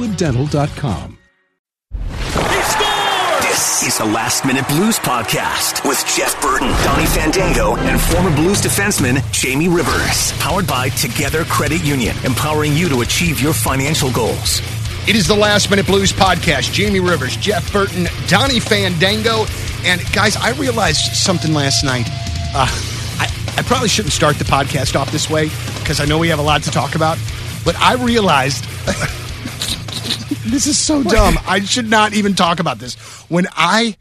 crestwooddental.com. This is the Last Minute Blues Podcast with Jeff Burton, Donny Fandango, and former Blues defenseman Jamie Rivers. Powered by Together Credit Union, empowering you to achieve your financial goals. It is the Last Minute Blues podcast. Jamie Rivers, Jeff Burton, Donny Fandango. And guys, I realized something last night. Uh, I, I probably shouldn't start the podcast off this way because I know we have a lot to talk about. But I realized this is so dumb. I should not even talk about this. When I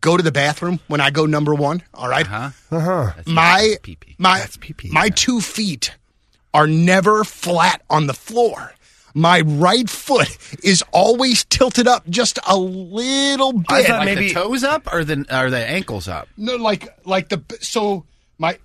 go to the bathroom, when I go number one, all right, Uh-huh. my pee-pee. my That's pee-pee, my yeah. two feet are never flat on the floor. My right foot is always tilted up just a little bit. I thought like maybe the toes up or the or the ankles up? no, like like the so my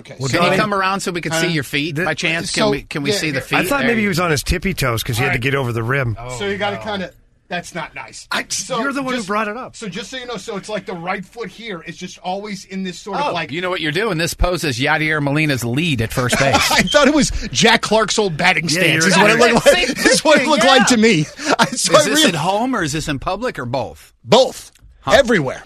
okay. Well, so Can you come around so we can see Uh, your feet the- by chance? Can so- we can we yeah, see the feet? I thought There maybe he was on his tippy toes because he had to get over the rim. so you got to kind of. That's not nice. I, so You're the one who just- brought it up. So just so you know, so it's like the right foot here is just always in this sort Oh, of like. you know what you're doing? This pose is Yadier Molina's lead at first base. I thought it was Jack Clark's old batting stance. you're- is what it looked like. This is what it looked Yeah. like to me. I, so is I this real- at home or is this in public or both? both everywhere?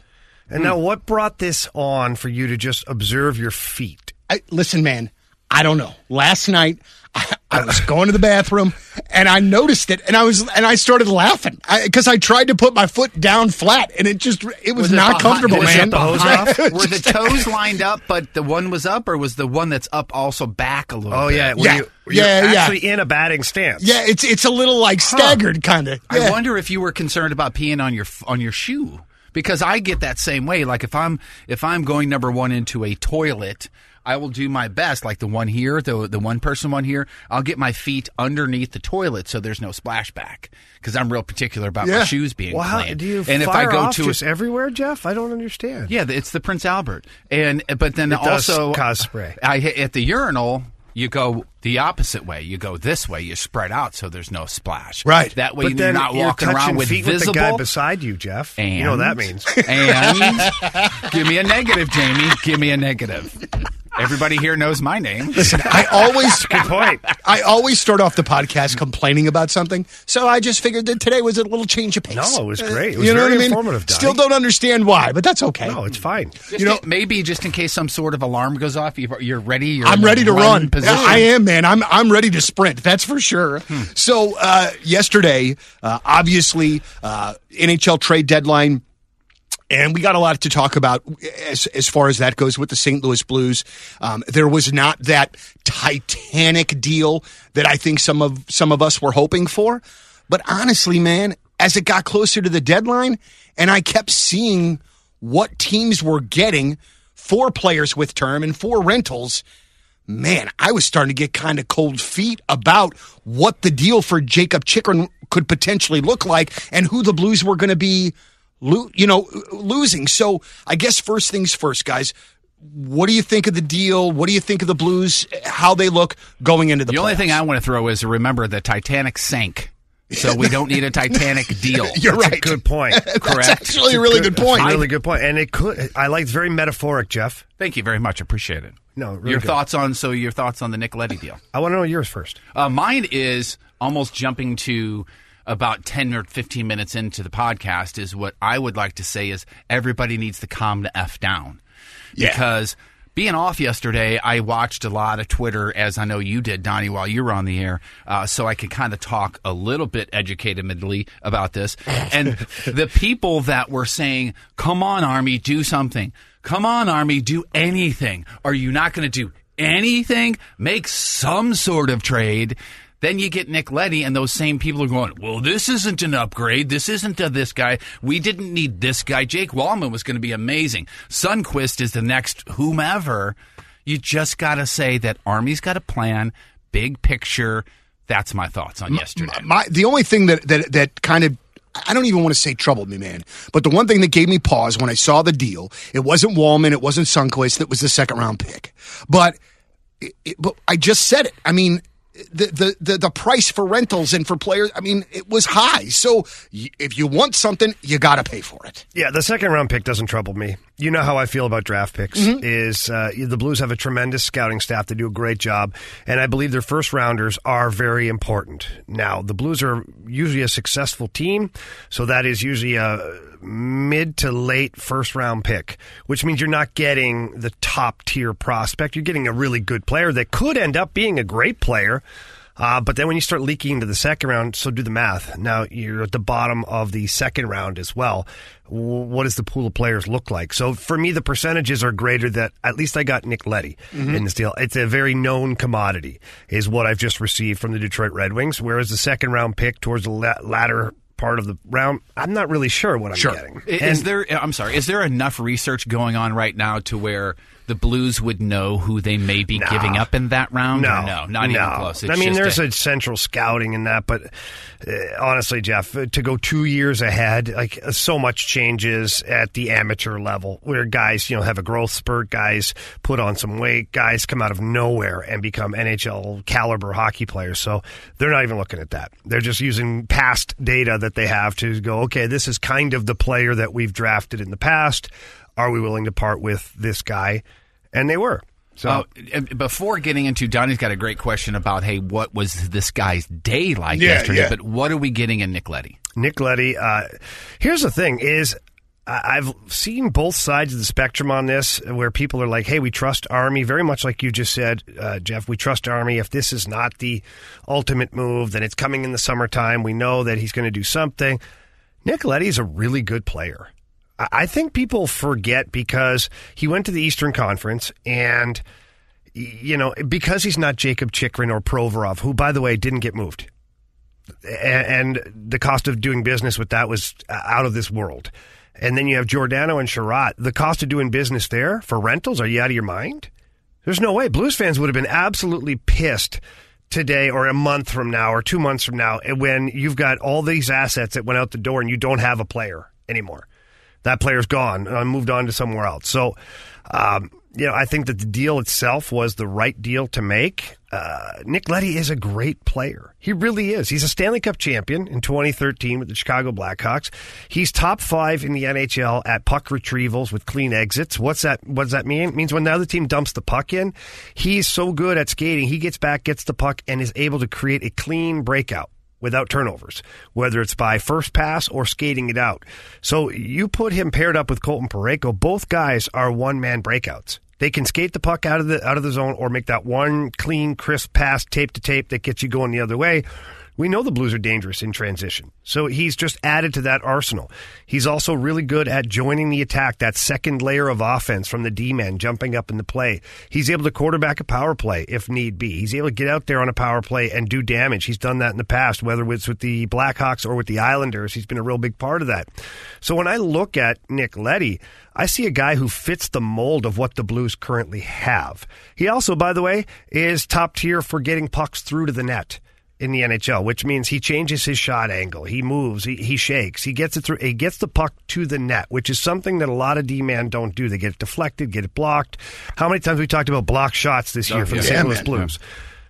And now, what brought this on for you to just observe your feet? I, listen, man, I don't know. Last night, I, I was going to the bathroom and I noticed it, and I was and I started laughing because I, tried to put my foot down flat, and it just it was, it not behind- comfortable, was man. it behind- It Were the toes lined up, but the one was up, or was the one that's up also back a little? Oh bit? yeah, were Yeah. you, were you Yeah, yeah. actually in a batting stance. Yeah, it's it's a little like staggered, kind of. I wonder if you were concerned about peeing on your on your shoe because I get that same way. Like if I'm if I'm going number one into a toilet, I will do my best. Like the one here, the the one person one here, I'll get my feet underneath the toilet so there's no splashback because I'm real particular about my shoes being how, clean. do you and if I go off to just a, everywhere, Jeff? I don't understand. yeah, it's the Prince Albert, and but then It also cause spray. I at the urinal. You go the opposite way. You go this way. You spread out so there's no splash. Right. That way but you're not you're walking around with feet visible. with the guy beside you, Jeff. And you know what that means. And give me a negative, Jamie. Give me a negative. Everybody here knows my name. Listen, I always Good point. I always start off the podcast complaining about something, so I just figured that today was a little change of pace. No, it was great. It was you know very what I mean? informative, Donnie. Still don't understand why, but that's okay. No, it's fine. you know, maybe just in case some sort of alarm goes off, you- you're ready. You're I'm ready to run. Position. I am, man. I'm I'm ready to sprint. That's for sure. Hmm. So uh, yesterday, uh, obviously, uh, NHL trade deadline. And we got a lot to talk about as, as far as that goes with the St. Louis Blues. Um, there was not that titanic deal that I think some of some of us were hoping for. But honestly, man, as it got closer to the deadline, and I kept seeing what teams were getting for players with term and for rentals, man, I was starting to get kind of cold feet about what the deal for Jacob Chychrun could potentially look like and who the Blues were going to be, lo- you know, losing. So I guess first things first, guys. What do you think of the deal? What do you think of the Blues? How they look going into the The only thing I want to throw is remember the Titanic sank, so we don't need a Titanic deal. You're That's right. a good point. That's actually a really good That's point. really good point. And it could. I like it's very metaphoric, Jeff. Thank you very much. Appreciate it. No, really your good. thoughts on so your thoughts on the Nick Leddy deal. I want to know yours first. Uh, mine is almost jumping to about 10 or 15 minutes into the podcast is what I would like to say is everybody needs to calm the F down. Because being off yesterday, I watched a lot of Twitter, as I know you did, Donnie, while you were on the air, uh, so I could kind of talk a little bit educatedly about this. And the people that were saying, come on, Army, do something. Come on, Army, do anything. Are you not going to do anything? Make some sort of trade. Then you get Nick Leddy, and those same people are going, well, this isn't an upgrade. This isn't a this guy. We didn't need this guy. Jake Walman was going to be amazing. Sundqvist is the next whomever. You just got to say that Army's got a plan, big picture. That's my thoughts on yesterday. My the only thing that that that kind of I don't even want to say troubled me, man. But the one thing that gave me pause when I saw the deal, it wasn't Walman, it wasn't Sundqvist, that was the second round pick. But, it, it, but I just said it. I mean, the, the, the, price for rentals and for players, I mean, it was high. So y- if you want something, you got to pay for it. Yeah, the second round pick doesn't trouble me. You know how I feel about draft picks. Mm-hmm. Is uh, the Blues have a tremendous scouting staff. They do a great job, and I believe their first rounders are very important. Now, the Blues are usually a successful team, so that is usually a mid to late first round pick, which means you're not getting the top tier prospect. You're getting a really good player that could end up being a great player. Uh, but then when you start leaking into the second round, so do the math. Now you're at the bottom of the second round as well. W- What does the pool of players look like? So for me, the percentages are greater that at least I got Nick Leddy in this deal. It's a very known commodity, is what I've just received from the Detroit Red Wings. Whereas the second round pick towards the la- latter part of the round, I'm not really sure what I'm Sure. getting. Is there? I'm sorry. Is there enough research going on right now to where the Blues would know who they may be giving up in that round? No, no, not no. even close. It's I mean, there's a- a, central scouting in that, but uh, honestly, Jeff, to go two years ahead, like so much changes at the amateur level, where guys, you know, have a growth spurt, guys put on some weight, guys come out of nowhere and become NHL caliber hockey players. So they're not even looking at that. They're just using past data that they have to go, okay, this is kind of the player that we've drafted in the past. Are we willing to part with this guy? And they were. So. And before getting into Donnie's got a great question about hey, what was this guy's day like Yeah, yesterday? yeah. But what are we getting in Nick Leddy? Nick Leddy. Uh, here's the thing: is I've seen both sides of the spectrum on this, where people are like, "Hey, we trust Army," very much like you just said, uh, Jeff. We trust Army. If this is not the ultimate move, then it's coming in the summertime. We know that he's going to do something. Nick Leddy is a really good player. I think people forget because he went to the Eastern Conference and. You know, because he's not Jacob Chychrun or Provorov, who, by the way, didn't get moved and the cost of doing business with that was uh, out of this world. And then you have Giordano and Chiarot. The cost of doing business there for rentals, are you out of your mind? There's no way. Blues fans would have been absolutely pissed today or a month from now or two months from now when you've got all these assets that went out the door and you don't have a player anymore. That player's gone, uh, moved on to somewhere else. So, um, you know, I think that the deal itself was the right deal to make. Uh, Nick Leddy is a great player. He really is. He's a Stanley Cup champion in 2013 with the Chicago Blackhawks. He's top five in the NHL at puck retrievals with clean exits. What's that? What does that mean? It means when the other team dumps the puck in, he's so good at skating. He gets back, gets the puck, and is able to create a clean breakout without turnovers, whether it's by first pass or skating it out. So you put him paired up with Colton Parayko. Both guys are one man breakouts. They can skate the puck out of the out of the zone or make that one clean, crisp pass, tape to tape that gets you going the other way. We know the Blues are dangerous in transition. So he's just added to that arsenal. He's also really good at joining the attack, that second layer of offense from the D man jumping up in the play. He's able to quarterback a power play if need be. He's able to get out there on a power play and do damage. He's done that in the past, whether it's with the Blackhawks or with the Islanders. He's been a real big part of that. So when I look at Nick Leddy, I see a guy who fits the mold of what the Blues currently have. He also, by the way, is top tier for getting pucks through to the net in the NHL, which means he changes his shot angle, he moves, he, he shakes, he gets it through, he gets the puck to the net, which is something that a lot of D man don't do. They get it deflected, get it blocked. How many times we talked about block shots this oh, year Oh, for the yeah. St. Yeah, Louis man. Blues?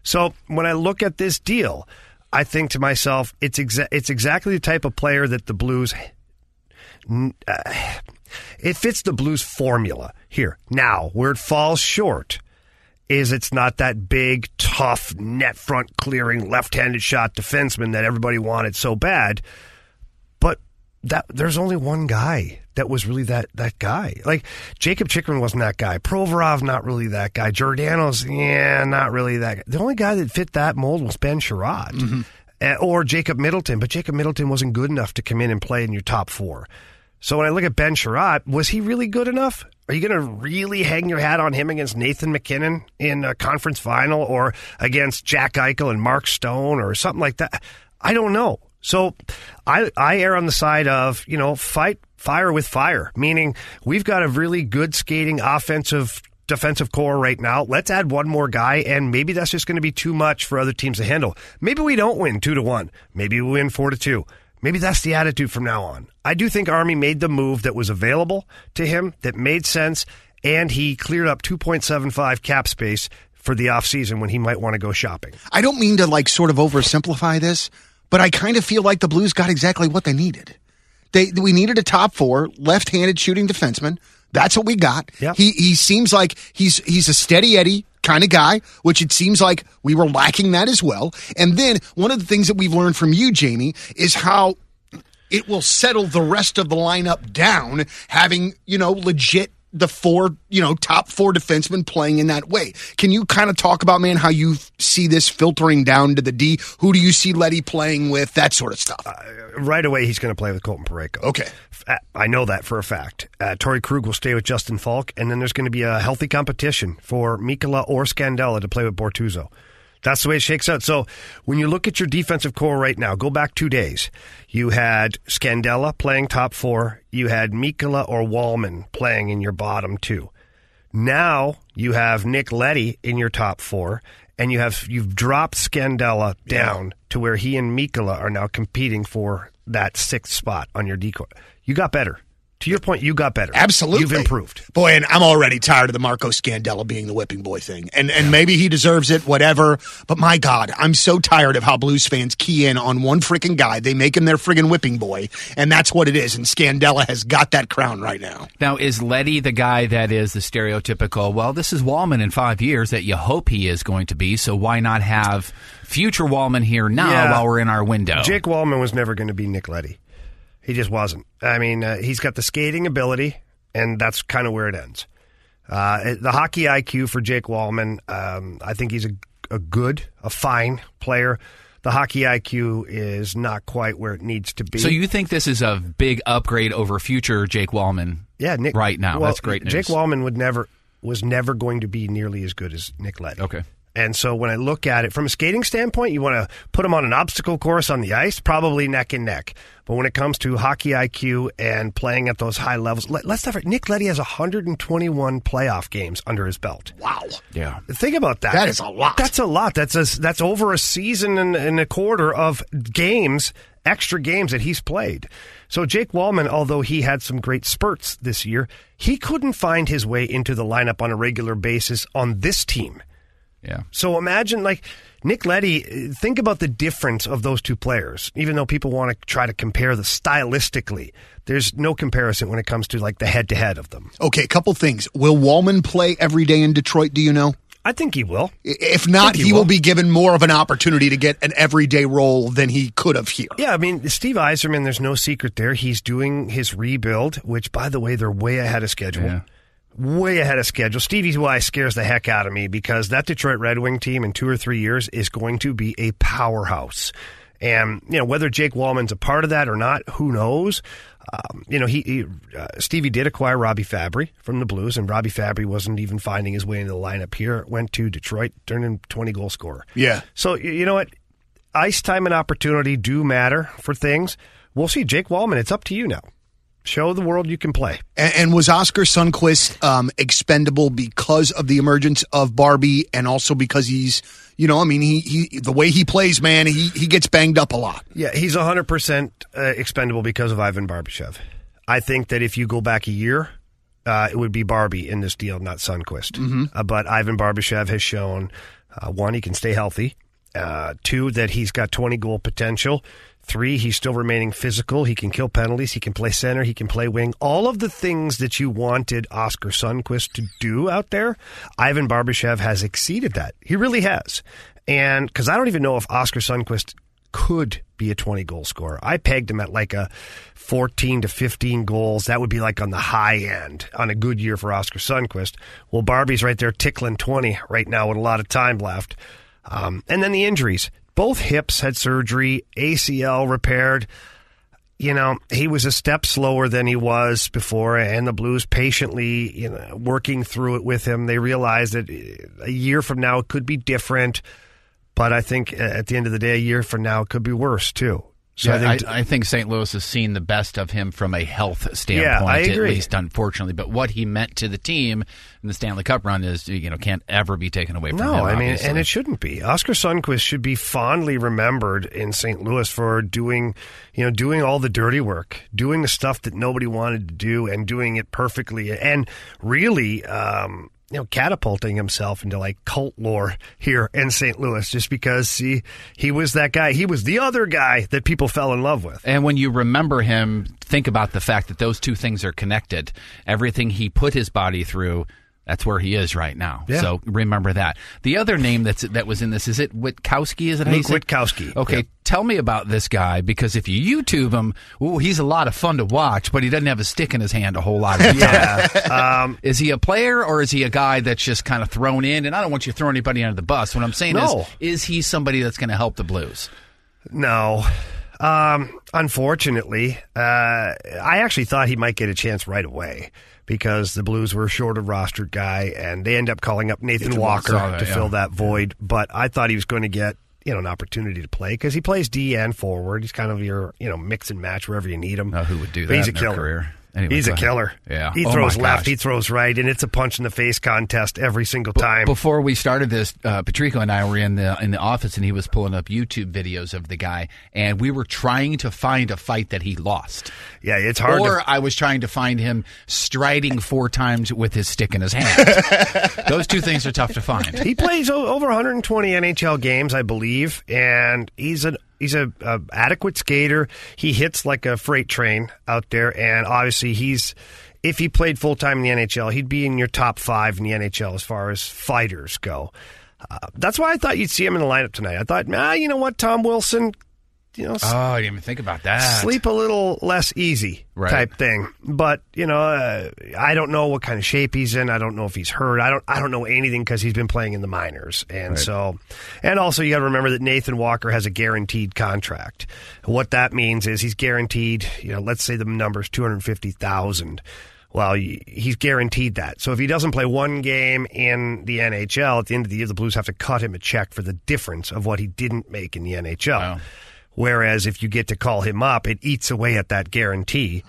So when I look at this deal, I think to myself, it's exa- it's exactly the type of player that the Blues uh, it fits the blues formula here. Now, where it falls short is it's not that big, tough, net front clearing, left handed shot defenseman that everybody wanted so bad. But that there's only one guy that was really that that guy. Like Jacob Chychrun wasn't that guy. Provorov not really that guy. Giordano's yeah, not really that guy. The only guy that fit that mold was Ben Chiarot. Uh, or Jacob Middleton, but Jacob Middleton wasn't good enough to come in and play in your top four. So when I look at Ben Chiarot, was he really good enough? Are you going to really hang your hat on him against Nathan MacKinnon in a conference final or against Jack Eichel and Mark Stone or something like that? I don't know. So I I err on the side of, you know, fight fire with fire, meaning we've got a really good skating offensive defensive core right now. Let's add one more guy, and maybe that's just going to be too much for other teams to handle. Maybe we don't win two to one. Maybe we win four to two. Maybe that's the attitude from now on. I do think Army made the move that was available to him, that made sense, and he cleared up 2.75 cap space for the offseason when he might want to go shopping. I don't mean to like sort of oversimplify this, but I kind of feel like the Blues got exactly what they needed. They we needed a top four left-handed shooting defenseman. That's what we got. Yep. He he seems like he's he's a steady Eddie kind of guy, which it seems like we were lacking that as well. And then one of the things that we've learned from you, Jamie, is how it will settle the rest of the lineup down, having, you know, legit the four, you know, top four defensemen playing in that way. Can you kind of talk about, man, how you see this filtering down to the D? Who do you see Leddy playing with? That sort of stuff. Right away, he's going to play with Colton Parayko. Okay. Uh, I know that for a fact. Uh, Torey Krug will stay with Justin Faulk, and then there's going to be a healthy competition for Mikkola or Scandella to play with Bortuzzo. That's the way it shakes out. So when you look at your defensive core right now, go back two days. You had Scandella playing top four. You had Mikkola or Walman playing in your bottom two. Now you have Nick Leddy in your top four, and you have you've dropped Scandella down to where he and Mikkola are now competing for that sixth spot on your decoy. You got better. To your point, you got better. Absolutely. You've improved. Boy, and I'm already tired of the Marco Scandella being the whipping boy thing. And and maybe he deserves it, whatever. But my God, I'm so tired of how Blues fans key in on one freaking guy. They make him their friggin' whipping boy, and that's what it is. And Scandella has got that crown right now. Now, is Leddy the guy that is the stereotypical, well, this is Walman in five years that you hope he is going to be, so why not have future Walman here now Yeah. while we're in our window? Jake Walman was never going to be Nick Leddy. He just wasn't. I mean, uh, he's got the skating ability, and that's kind of where it ends. Uh, the hockey IQ for Jake Walman, um, I think he's a, a good, a fine player. The hockey IQ is not quite where it needs to be. So you think this is a big upgrade over future Jake Walman? yeah, Nick, right now. well, That's great news. Jake Walman would never was never going to be nearly as good as Nick Leddy. Okay. And so when I look at it from a skating standpoint, you want to put them on an obstacle course on the ice, probably neck and neck. But when it comes to hockey IQ and playing at those high levels, let, us not forget, Nick Leddy has 121 playoff games under his belt. Wow. Yeah. Think about that. That is a lot. That's a lot. That's a, that's over a season and, and a quarter of games, extra games that he's played. So Jake Walman, although he had some great spurts this year, he couldn't find his way into the lineup on a regular basis on this team. Yeah. So imagine like Nick Leddy, think about the difference of those two players. Even though people want to try to compare the stylistically, there's no comparison when it comes to like the head to head of them. Okay, a couple things. Will Walman play every day in Detroit? Do you know? I think he will. If not, he he will will. be given more of an opportunity to get an everyday role than he could have here. Yeah, I mean, Steve Yzerman, there's no secret there. He's doing his rebuild, which, by the way, they're way ahead of schedule. Yeah. Way ahead of schedule. Stevie Y scares the heck out of me because that Detroit Red Wing team in two or three years is going to be a powerhouse. And, you know, whether Jake Walman's a part of that or not, who knows? Um, you know, he, he uh, Stevie did acquire Robby Fabbri from the Blues, and Robby Fabbri wasn't even finding his way into the lineup here. Went to Detroit, turned in 20 goal scorer. Yeah. So, you know what? Ice time and opportunity do matter for things. We'll see. Jake Walman, it's up to you now. Show the world you can play. And, and was Oskar Sundqvist um, expendable because of the emergence of Barbie, and also because he's, you know, I mean, he, he the way he plays, man, he he gets banged up a lot. Yeah, he's 100% uh, expendable because of Ivan Barbashev. I think that if you go back a year, uh, it would be Barbie in this deal, not Sundqvist. Uh, but Ivan Barbashev has shown uh, one, he can stay healthy. Uh, two, that he's got 20 goal potential. Three, he's still remaining physical. He can kill penalties. He can play center. He can play wing. All of the things that you wanted Oskar Sundqvist to do out there, Ivan Barbashev has exceeded that. He really has. And because I don't even know if Oskar Sundqvist could be a 20 goal scorer. I pegged him at like a 14 to 15 goals. That would be like on the high end on a good year for Oskar Sundqvist. Well, Barbie's right there tickling 20 right now with a lot of time left. Um, and then the injuries. Both hips had surgery, ACL repaired. You know, he was a step slower than he was before, and the Blues patiently, you know, working through it with him. They realized that uh, a year from now it could be different, but I think uh, at the end of the day, a year from now it could be worse too. So Yeah, I think I, I think St. Louis has seen the best of him from a health standpoint, I at least unfortunately. But what he meant to the team in the Stanley Cup run is, you know, can't ever be taken away from No, him. No, I mean, obviously. and it shouldn't be. Oskar Sundqvist should be fondly remembered in St. Louis for doing, you know, doing all the dirty work, doing the stuff that nobody wanted to do, and doing it perfectly, and really, um, you know, catapulting himself into like cult lore here in St. Louis, just because he he was that guy. He was the other guy that people fell in love with. And when you remember him, think about the fact that those two things are connected. Everything he put his body through, that's where he is right now. Yeah. So remember that. The other name that's that was in this is it Witkowski? Is it Luke? Witkowski. Okay, Yep. tell me about this guy because if you YouTube him, ooh, he's a lot of fun to watch, but he doesn't have a stick in his hand a whole lot of the time. Um, is he a player or is he a guy that's just kind of thrown in? And I don't want you to throw anybody under the bus. What I'm saying No. is, is he somebody that's going to help the Blues? No. Um, unfortunately, uh, I actually thought he might get a chance right away because the Blues were short a rostered guy, and they end up calling up Nathan, Nathan Walker Walker, to yeah. fill that void. But I thought he was going to get you know an opportunity to play because he plays D and forward. He's kind of your you know mix and match wherever you need him. Now, who would do But He's a killer. Anyway, he's a ahead. killer. Yeah. he Oh throws left, he throws right, and it's a punch in the face contest every single time. Before we started this, uh, Patrico and I were in the in the office, and he was pulling up YouTube videos of the guy, and we were trying to find a fight that he lost, yeah, it's hard. or to, I was trying to find him striding four times with his stick in his hand. Those two things are tough to find. he plays over 120 NHL games, I believe, and he's an he's a, a adequate skater. He hits like a freight train out there, and obviously he's if he played full time in the NHL, he'd be in your top five in the NHL as far as fighters go. Uh, that's why I thought you'd see him in the lineup tonight. I thought, ah, you know what, Tom Wilson, you know, Oh, I didn't even think about that. sleep a little less easy Right. type thing. But you know, uh, I don't know what kind of shape he's in. I don't know if he's hurt. I don't. I don't know anything because he's been playing in the minors, and so, and also you got to remember that Nathan Walker has a guaranteed contract. What that means is he's guaranteed. You know, let's say the number's two hundred fifty thousand. Well, he's guaranteed that. So if he doesn't play one game in the NHL at the end of the year, the Blues have to cut him a check for the difference of what he didn't make in the NHL. Wow. Whereas if you get to call him up, it eats away at that guarantee.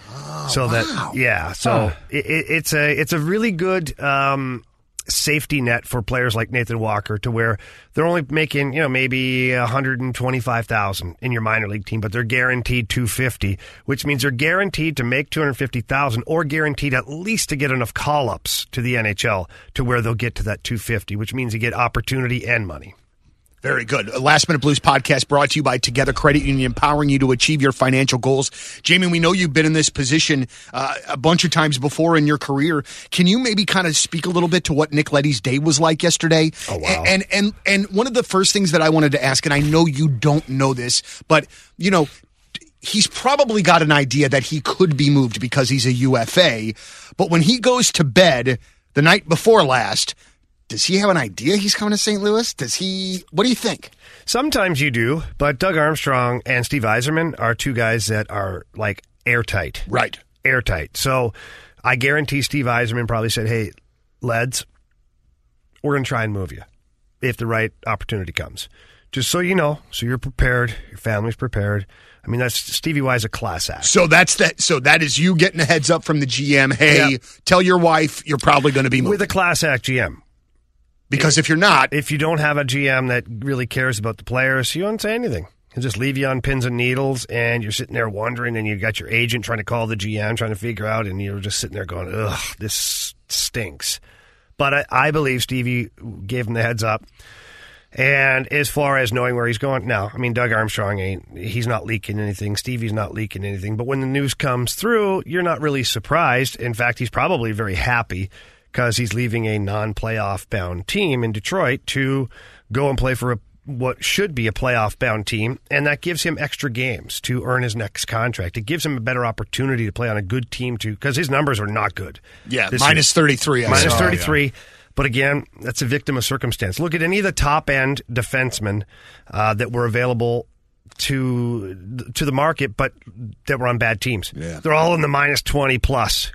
so that yeah, so it, it, it's a it's a really good um, safety net for players like Nathan Walker to where they're only making you know maybe one hundred and twenty five thousand in your minor league team, but they're guaranteed two fifty, which means they're guaranteed to make two hundred fifty thousand or guaranteed at least to get enough call ups to the NHL to where they'll get to that two fifty, which means you get opportunity and money. Very good. Last Minute Blues podcast brought to you by Together Credit Union, empowering you to achieve your financial goals. Jamie, we know you've been in this position uh, a bunch of times before in your career. Can you maybe kind of speak a little bit to what Nick Leddy's day was like yesterday? Oh, wow. And and and one of the first things that I wanted to ask, and I know you don't know this, but you know. He's probably got an idea that he could be moved because he's a UFA. But when he goes to bed the night before last, does he have an idea he's coming to St. Louis? Does he? What do you think? Sometimes you do, but Doug Armstrong and Steve Yzerman are two guys that are like airtight. Right. Airtight. So I guarantee Steve Yzerman probably said, hey, Leds, we're going to try and move you if the right opportunity comes. Just so you know, so you're prepared, your family's prepared. I mean, that's Stevie Y's a class act. So that's that. So that is you getting a heads up from the GM. Hey, Yeah. tell your wife you're probably going to be moving With a class act GM. Because if you're not, If you don't have a GM that really cares about the players, you don't say anything. He'll just leave you on pins and needles, and you're sitting there wondering, and you got your agent trying to call the GM, trying to figure out, and you're just sitting there going, ugh, this stinks. But I, I believe Stevie gave him the heads up. And as far as knowing where he's going, no. I mean, Doug Armstrong ain't, he's not leaking anything. Stevie's not leaking anything. But when the news comes through, you're not really surprised. In fact, he's probably very happy because he's leaving a non playoff bound team in Detroit to go and play for a, what should be a playoff bound team. And that gives him extra games to earn his next contract. It gives him a better opportunity to play on a good team, too, because his numbers are not good. yeah, minus thirty three. Minus 33. But again, that's a victim of circumstance. Look at any of the top end defensemen uh, that were available to to the market, but that were on bad teams. Yeah. They're all in the minus 20 plus.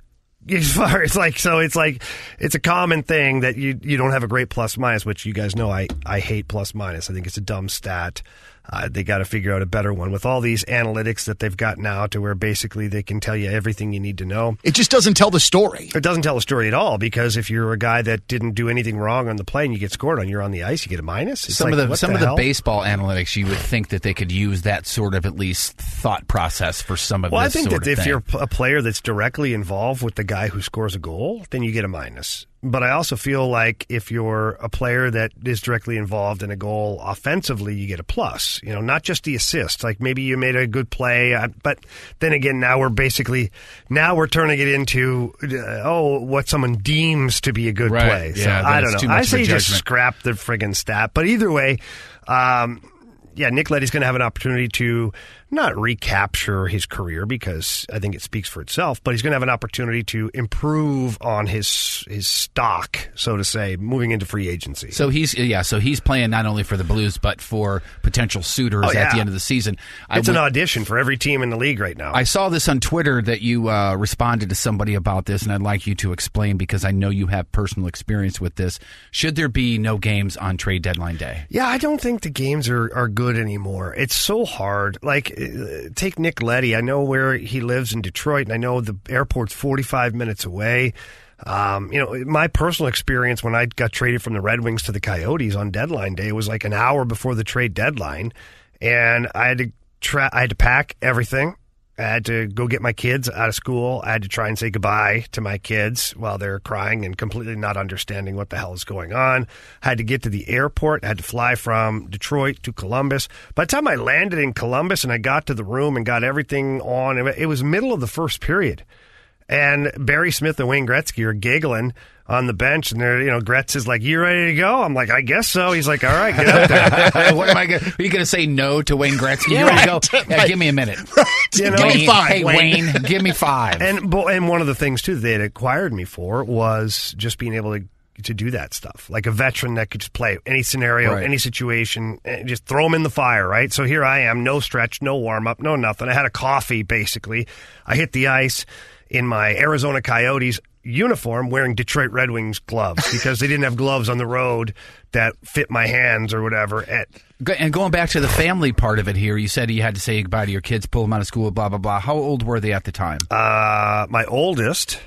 As far as like so, it's like it's a common thing that you you don't have a great plus minus, which you guys know I I hate plus minus. I think it's a dumb stat. Uh, they got to figure out a better one with all these analytics that they've got now, to where basically they can tell you everything you need to know. It just doesn't tell the story. It doesn't tell a story at all because if you're a guy that didn't do anything wrong on the play and you get scored on, you're on the ice, you get a minus. It's some like, of the some the of the hell? baseball analytics, you would think that they could use that sort of at least thought process for some of Well, I think sort that if thing. you're a player that's directly involved with the guy who scores a goal, then you get a minus. But I also feel like if you're a player that is directly involved in a goal offensively, you get a plus. You know, not just the assist. Like maybe you made a good play, uh, but then again, now we're basically now we're turning it into uh, oh, what someone deems to be a good Right. play. So Yeah, I don't know. I say just scrap the friggin' stat. But either way. Um, yeah, Nick Leddy's going to have an opportunity to not recapture his career because I think it speaks for itself, but he's going to have an opportunity to improve on his his stock, so to say, moving into free agency. So he's yeah, so he's playing not only for the Blues but for potential suitors Oh, at the end of the season. I it's an audition for every team in the league right now. I saw this on Twitter that you uh, responded to somebody about this, and I'd like you to explain because I know you have personal experience with this. Should there be no games on trade deadline day? Yeah, I don't think the games are, are good anymore. It's so hard. Like, uh, take Nick Leddy. I know where he lives in Detroit, and I know the airport's 45 minutes away. Um, you know, my personal experience when I got traded from the Red Wings to the Coyotes on deadline day was like an hour before the trade deadline, and I had to tra- I had to pack everything. I had to go get my kids out of school. I had to try and say goodbye to my kids while they're crying and completely not understanding what the hell is going on. I had to get to the airport. I had to fly from Detroit to Columbus. By the time I landed in Columbus and I got to the room and got everything on, it was middle of the first period. And Barry Smith and Wayne Gretzky are giggling on the bench, and they're, you know, Gretz is like, "You ready to go?" I'm like, "I guess so." He's like, "All right, get up there." what am I? Gonna, are you going to say no to Wayne Gretzky? You ready to go? Yeah, give me a minute. You know? Give me five, hey Wayne. Wayne, give me five. And and one of the things too they had acquired me for was just being able to to do that stuff, like a veteran that could just play any scenario, Right. any situation, and just throw them in the fire. Right. So here I am, no stretch, no warm up, no nothing. I had a coffee basically. I hit the ice in my Arizona Coyotes uniform wearing Detroit Red Wings gloves because they didn't have gloves on the road that fit my hands or whatever. And and going back to the family part of it here, you said you had to say goodbye to your kids, pull them out of school, blah blah blah. How old were they at the time? uh, my oldest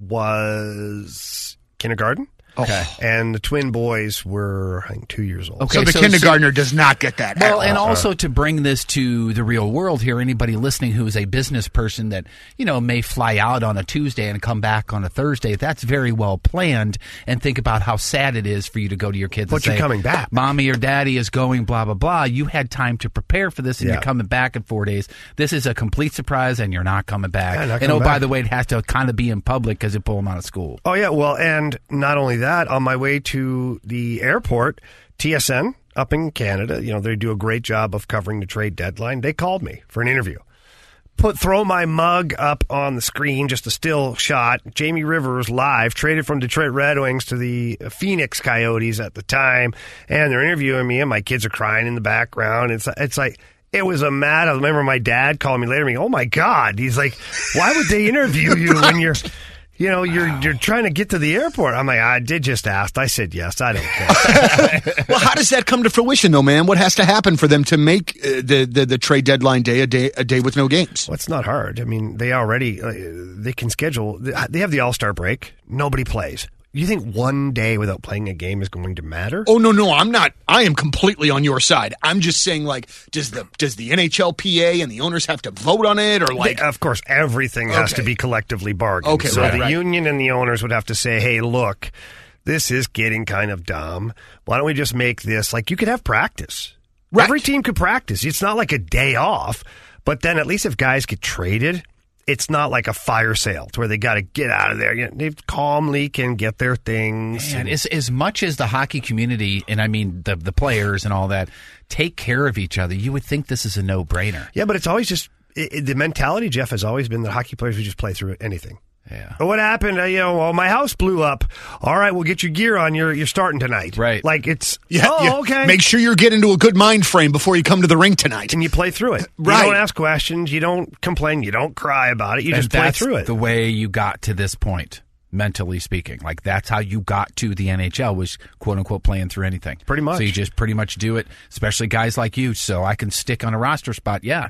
was kindergarten. Okay. Oh. And the twin boys were, I think, two years old. Okay. so the so- kindergartner does not get that. at Well, all. and also to bring this to the real world here, anybody listening who is a business person that, you know, may fly out on a Tuesday and come back on a Thursday, that's very well planned. And think about how sad it is for you to go to your kids But and you're say, coming back. Mommy or daddy is going, blah, blah, blah. You had time to prepare for this and Yeah. you're coming back in four days. This is a complete surprise and you're not coming back. Yeah, not and oh, coming by the way, it has to kind of be in public because you pull them out of school. Oh, yeah. Well, and not only that, on my way to the airport, TSN up in Canada, you know, they do a great job of covering the trade deadline. They called me for an interview. Put throw my mug up on the screen, just a still shot. Jamie Rivers live, traded from Detroit Red Wings to the Phoenix Coyotes at the time, and they're interviewing me, and my kids are crying in the background. It's it's like it was a mad. I remember my dad calling me later. Me, oh my god, he's like, why would they interview you when you're you know, you're you're trying to get to the airport. I'm like, I did just ask. I said yes. I don't care. well, how does that come to fruition, though, man? What has to happen for them to make uh, the, the the trade deadline day a day a day with no games? well, it's not hard. I mean, they already uh, they can schedule. They have the All Star break. Nobody plays. You think one day without playing a game is going to matter? Oh no, no, I'm not. I am completely on your side. I'm just saying, like, does the does the NHLPA and the owners have to vote on it, or like? They- of course, everything has Okay. to be collectively bargained. Okay, so right, the right. union and the owners would have to say, "Hey, look, this is getting kind of dumb. Why don't we just make this like you could have practice? Right. Every team could practice. It's not like a day off, but then at least if guys get traded." It's not like a fire sale to where they got to get out of there. You know, they calmly can get their things. And as, as much as the hockey community, and I mean the, the players and all that, take care of each other, you would think this is a no brainer. Yeah, but it's always just it, it- the mentality, Jeff, has always been that hockey players would just play through anything. Yeah. What happened? Uh, you know, well, my house blew up. All right, we'll get your gear on. You're you're starting tonight. Right. Like it's Yeah, oh yeah. okay. Make sure you're getting into a good mind frame before you come to the ring tonight. and you play through it. Right. You don't ask questions. You don't complain. You don't cry about it. You And just play through it. the way you got to this point. mentally speaking. Like that's how you got to the NHL was quote unquote playing through anything. Pretty much. So you just pretty much do it, especially guys like you. So I can stick on a roster spot. Yeah.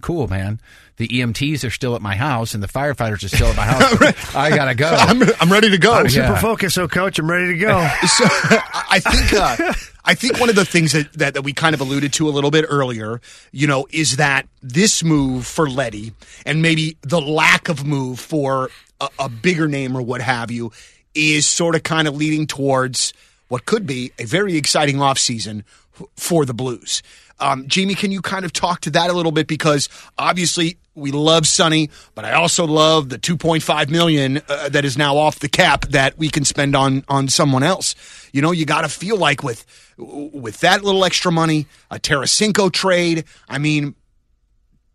Cool, man. The EMTs are still at my house and the firefighters are still at my house. I gotta go. I'm, I'm ready to go. I'm yeah. super focused, so coach, I'm ready to go. so I think uh, I think one of the things that, that that we kind of alluded to a little bit earlier, you know, is that this move for Leddy and maybe the lack of move for a, a bigger name or what have you is sort of kind of leading towards what could be a very exciting offseason f- for the Blues. Um, Jamie, can you kind of talk to that a little bit because obviously we love Sonny, but I also love the 2.5 million uh, that is now off the cap that we can spend on on someone else. You know, you got to feel like with with that little extra money, a Tarasenko trade. I mean,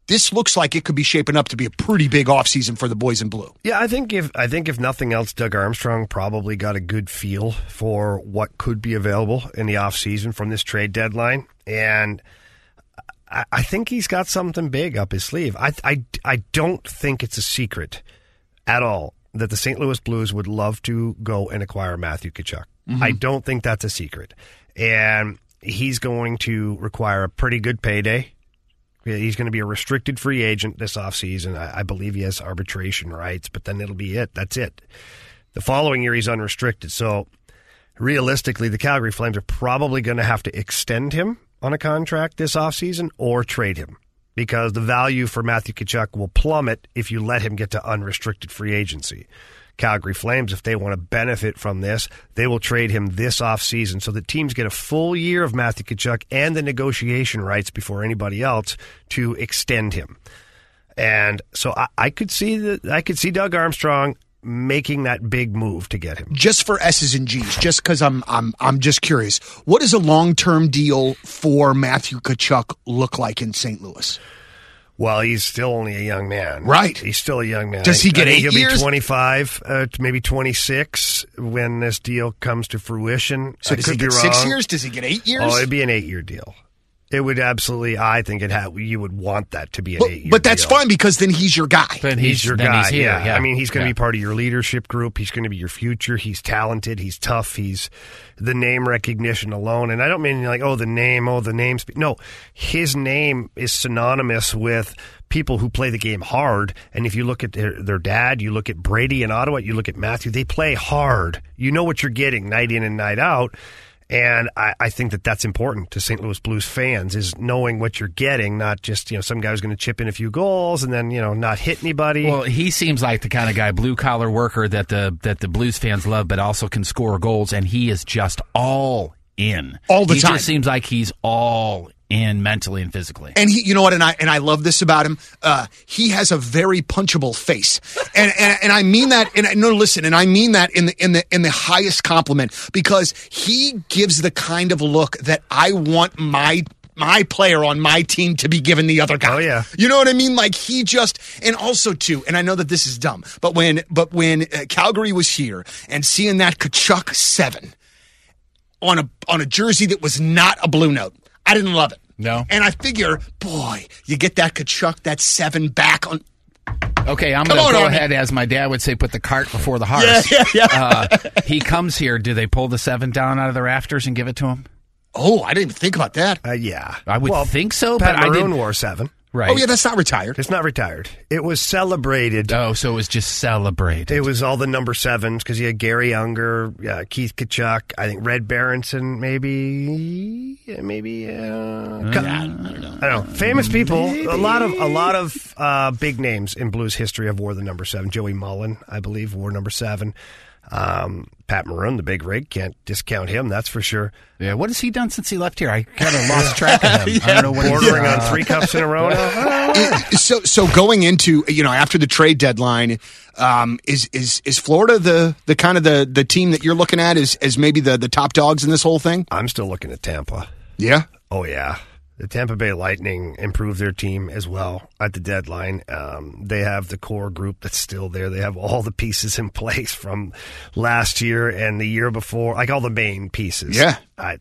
this looks like it could be shaping up to be a pretty big offseason for the boys in blue. Yeah, I think if I think if nothing else, Doug Armstrong probably got a good feel for what could be available in the offseason from this trade deadline, and I, I think he's got something big up his sleeve. I, I I don't think it's a secret at all that the St. Louis Blues would love to go and acquire Matthew Tkachuk. Mm-hmm. I don't think that's a secret, and he's going to require a pretty good payday. He's going to be a restricted free agent this offseason. I, I believe he has arbitration rights, but then it'll be it. That's it. The following year, he's unrestricted. So realistically, the Calgary Flames are probably going to have to extend him on a contract this offseason or trade him because the value for Matthew Tkachuk will plummet if you let him get to unrestricted free agency. Calgary Flames, if they want to benefit from this, they will trade him this offseason so that teams get a full year of Matthew Tkachuk and the negotiation rights before anybody else to extend him. And so I, I could see that I could see Doug Armstrong making that big move to get him. Just for S's and G's, just because I'm I'm I'm just curious. What does a long term deal for Matthew Tkachuk look like in St. Louis? Well, he's still only a young man. Right. He's still a young man. Does he I get think eight he'll years? be 25, uh, maybe 26 when this deal comes to fruition. So I does could he be get six years? Does he get eight years? Oh, it'd be an eight-year deal. It would absolutely. I think it had. You would want that to be an but, eight-year. but that's deal. fine because then he's your guy. Then He's, your then guy. He's here. yeah. Yeah. I mean, he's going to Yeah. be part of your leadership group. He's going to be your future. He's talented. He's tough. He's the name recognition alone. And I don't mean like, oh, the name, oh, the name. spe- No, his name is synonymous with people who play the game hard. And if you look at their, their dad, you look at Brady in Ottawa, you look at Matthew, they play hard. You know what you're getting night in and night out. And I, I think that that's important to St. Louis Blues fans is knowing what you're getting, not just you know some guy who's going to chip in a few goals and then you know not hit anybody. Well, he seems like the kind of guy, blue collar worker that the that the Blues fans love, but also can score goals, and he is just all in All the he time. Just seems like he's all in mentally and physically. And he, you know what? And I and I love this about him. Uh, he has a very punchable face, and and, and I mean that. And I, no, listen, and I mean that in the in the in the highest compliment because he gives the kind of look that I want my my player on my team to be given the other guy. Oh, yeah. you know what I mean? Like he just and also too. And I know that this is dumb, but when but when uh, Calgary was here and seeing that Tkachuk seven on a on a jersey that was not a blue note. I didn't love it. No. And I figure, boy, you get that Tkachuk, that seven back on. Okay, I'm going to go Army. ahead, as my dad would say, put the cart before the horse. Yeah, yeah, yeah. Uh, he comes here. Do they pull the seven down out of the rafters and give it to him? Oh, I didn't even think about that. Uh, yeah, I would well, think so, Pat but I didn't. wore seven. Right. Oh, yeah, that's not retired. It's not retired. It was celebrated. Oh, so it was just celebrated. It was all the number sevens because you had Garry Unger, uh, Keith Tkachuk, I think Red Berenson, maybe, yeah, maybe. Uh, I don't know. Famous people. A lot of a lot of uh, big names in blues history have wore the number seven. Joey Mullen, I believe, wore number seven. Um, Pat Maroon, the big rig, can't discount him. That's for sure. yeah. What has he done since he left here? I kind of lost track of him. I don't know what he's Bordering uh, on three cups in a row so, so going into you know after the trade deadline, um, is is is Florida the the kind of the the team that you're looking at as as maybe the the top dogs in this whole thing? I'm still looking at Tampa. Yeah. Oh yeah, the Tampa Bay Lightning improved their team as well at the deadline. Um, they have the core group that's still there. They have all the pieces in place from last year and the year before, like all the main pieces. Yeah. I,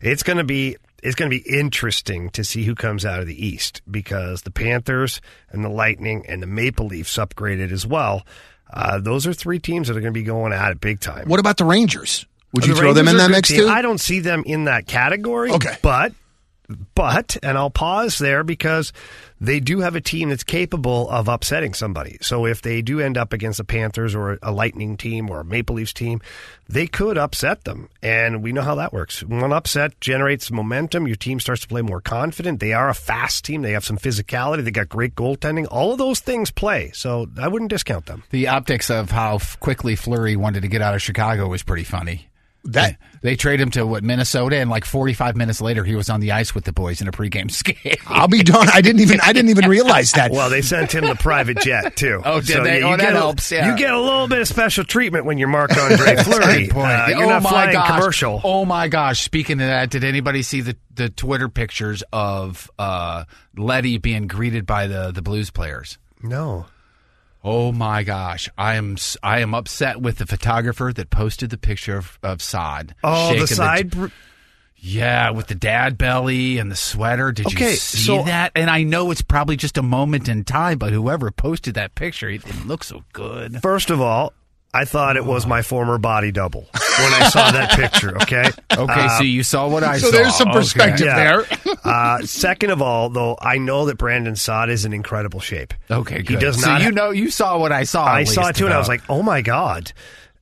it's going to be it's going to be interesting to see who comes out of the East because the Panthers and the Lightning and the Maple Leafs upgraded as well. Uh, those are three teams that are going to be going at it big time. What about the Rangers? Would you The throw them in that mix team. too? I don't see them in that category. Okay. But, but, and I'll pause there because they do have a team that's capable of upsetting somebody. So if they do end up against the Panthers or a Lightning team or a Maple Leafs team, they could upset them. And we know how that works. One upset generates momentum. Your team starts to play more confident. They are a fast team. They have some physicality. They got great goaltending. All of those things play. So I wouldn't discount them. The optics of how quickly Fleury wanted to get out of Chicago was pretty funny. That They trade him to what Minnesota, and like 45 minutes later, he was on the ice with the boys in a pregame skate. I'll be darned. I didn't even I didn't even realize that. Well, they sent him the private jet too. Oh, did they? you Oh, that get a- helps, yeah. You get a little bit of special treatment when you're Marc Andre Fleury. Good point. Uh, you're oh not my flying gosh. commercial. Oh my gosh! Speaking of that, did anybody see the the Twitter pictures of uh, Leddy being greeted by the the Blues players? No. Oh my gosh! I am I am upset with the photographer that posted the picture of, of Saad. Oh, the side. br- yeah, with the dad belly and the sweater. Did Okay, you see so- that? And I know it's probably just a moment in time, but whoever posted that picture, it didn't look so good. First of all, I thought it was my former body double when I saw that picture. Okay. Okay, so you saw what I so saw. So there's some Okay. perspective Yeah. there. uh, second of all, though, I know that Brandon Saad is in incredible shape. Okay, He good. does so not. you know, you saw what I saw. I saw it least, too, and I was like, "Oh my god!"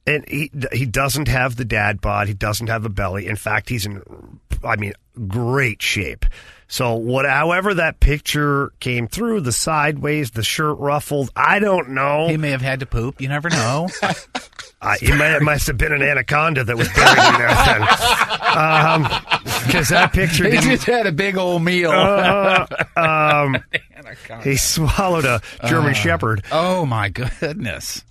And he he doesn't have the dad bod. He doesn't have a belly. In fact, he's in, I mean, great shape. So what, however that picture came through, the sideways, the shirt ruffled, I don't know. he may have had to poop. You never know. I, it, might, it must have been an anaconda that was buried in there then. Because that picture he just had a big old meal. Uh, um, he swallowed a German Uh. Shepherd. oh my goodness!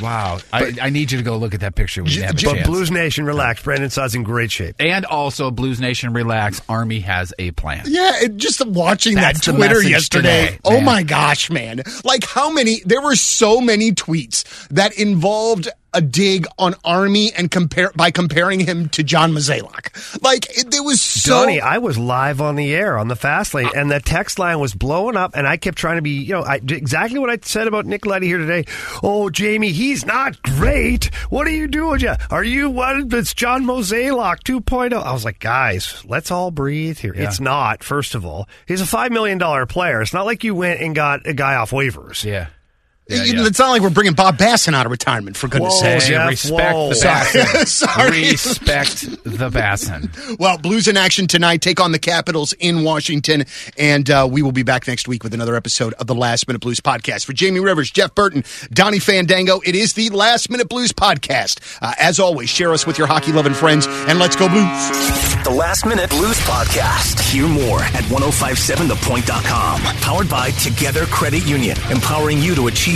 Wow, I, I need you to go look at that picture when you have a But chance. Blues Nation, relax. Brandon Saad's in great shape. and also, Blues Nation, relax. Army has a plan. Yeah, it, just watching That's that Twitter yesterday. today, oh man. my gosh, man! Like how many? There were so many tweets that involved a dig on Army and compare by comparing him to John Mozeliak. Like it, there was so. Donny, I was live on the air on the fast lane, and the text line was blowing up, and I kept trying to be, you know, I, exactly what I said about Nick Leddy here today. Oh, Jamie, he's not great. What are you doing? Ja- Are you what? It's John Mozeliak 2.0. I was like, guys, let's all breathe here. It's not. First of all, he's a five million dollar player. It's not like you went and got a guy off waivers. Yeah. You know, It's not like we're bringing Bob Bassen out of retirement for goodness Whoa, sakes. Hey, Jeff, respect whoa. the Bassen. Sorry. Respect the Bassen. Well, Blues in action tonight. Take on the Capitals in Washington, and uh, we will be back next week with another episode of the Last Minute Blues podcast. For Jamie Rivers, Jeff Burton, Donny Fandango, it is the Last Minute Blues podcast. Uh, as always, share us with your hockey loving friends, and let's go Blues. The Last Minute Blues Podcast. Hear more at 1057thepoint.com. Powered by Together Credit Union, empowering you to achieve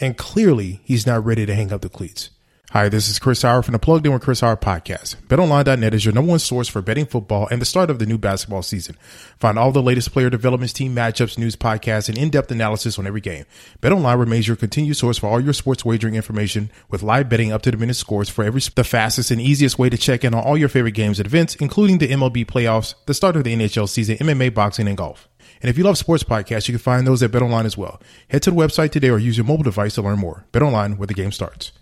And clearly, he's not ready to hang up the cleats. Hi, this is Chris Howard from the Plugged In with Chris Howard podcast. BetOnline.net is your number one source for betting football and the start of the new basketball season. Find all the latest player developments, team matchups, news, podcasts, and in-depth analysis on every game. BetOnline remains your continued source for all your sports wagering information with live betting up to the minute scores for every the fastest and easiest way to check in on all your favorite games and events, including the MLB playoffs, the start of the NHL season, MMA, boxing, and golf. And if you love sports podcasts, you can find those at BetOnline as well. Head to the website today or use your mobile device to learn more. BetOnline, where the game starts.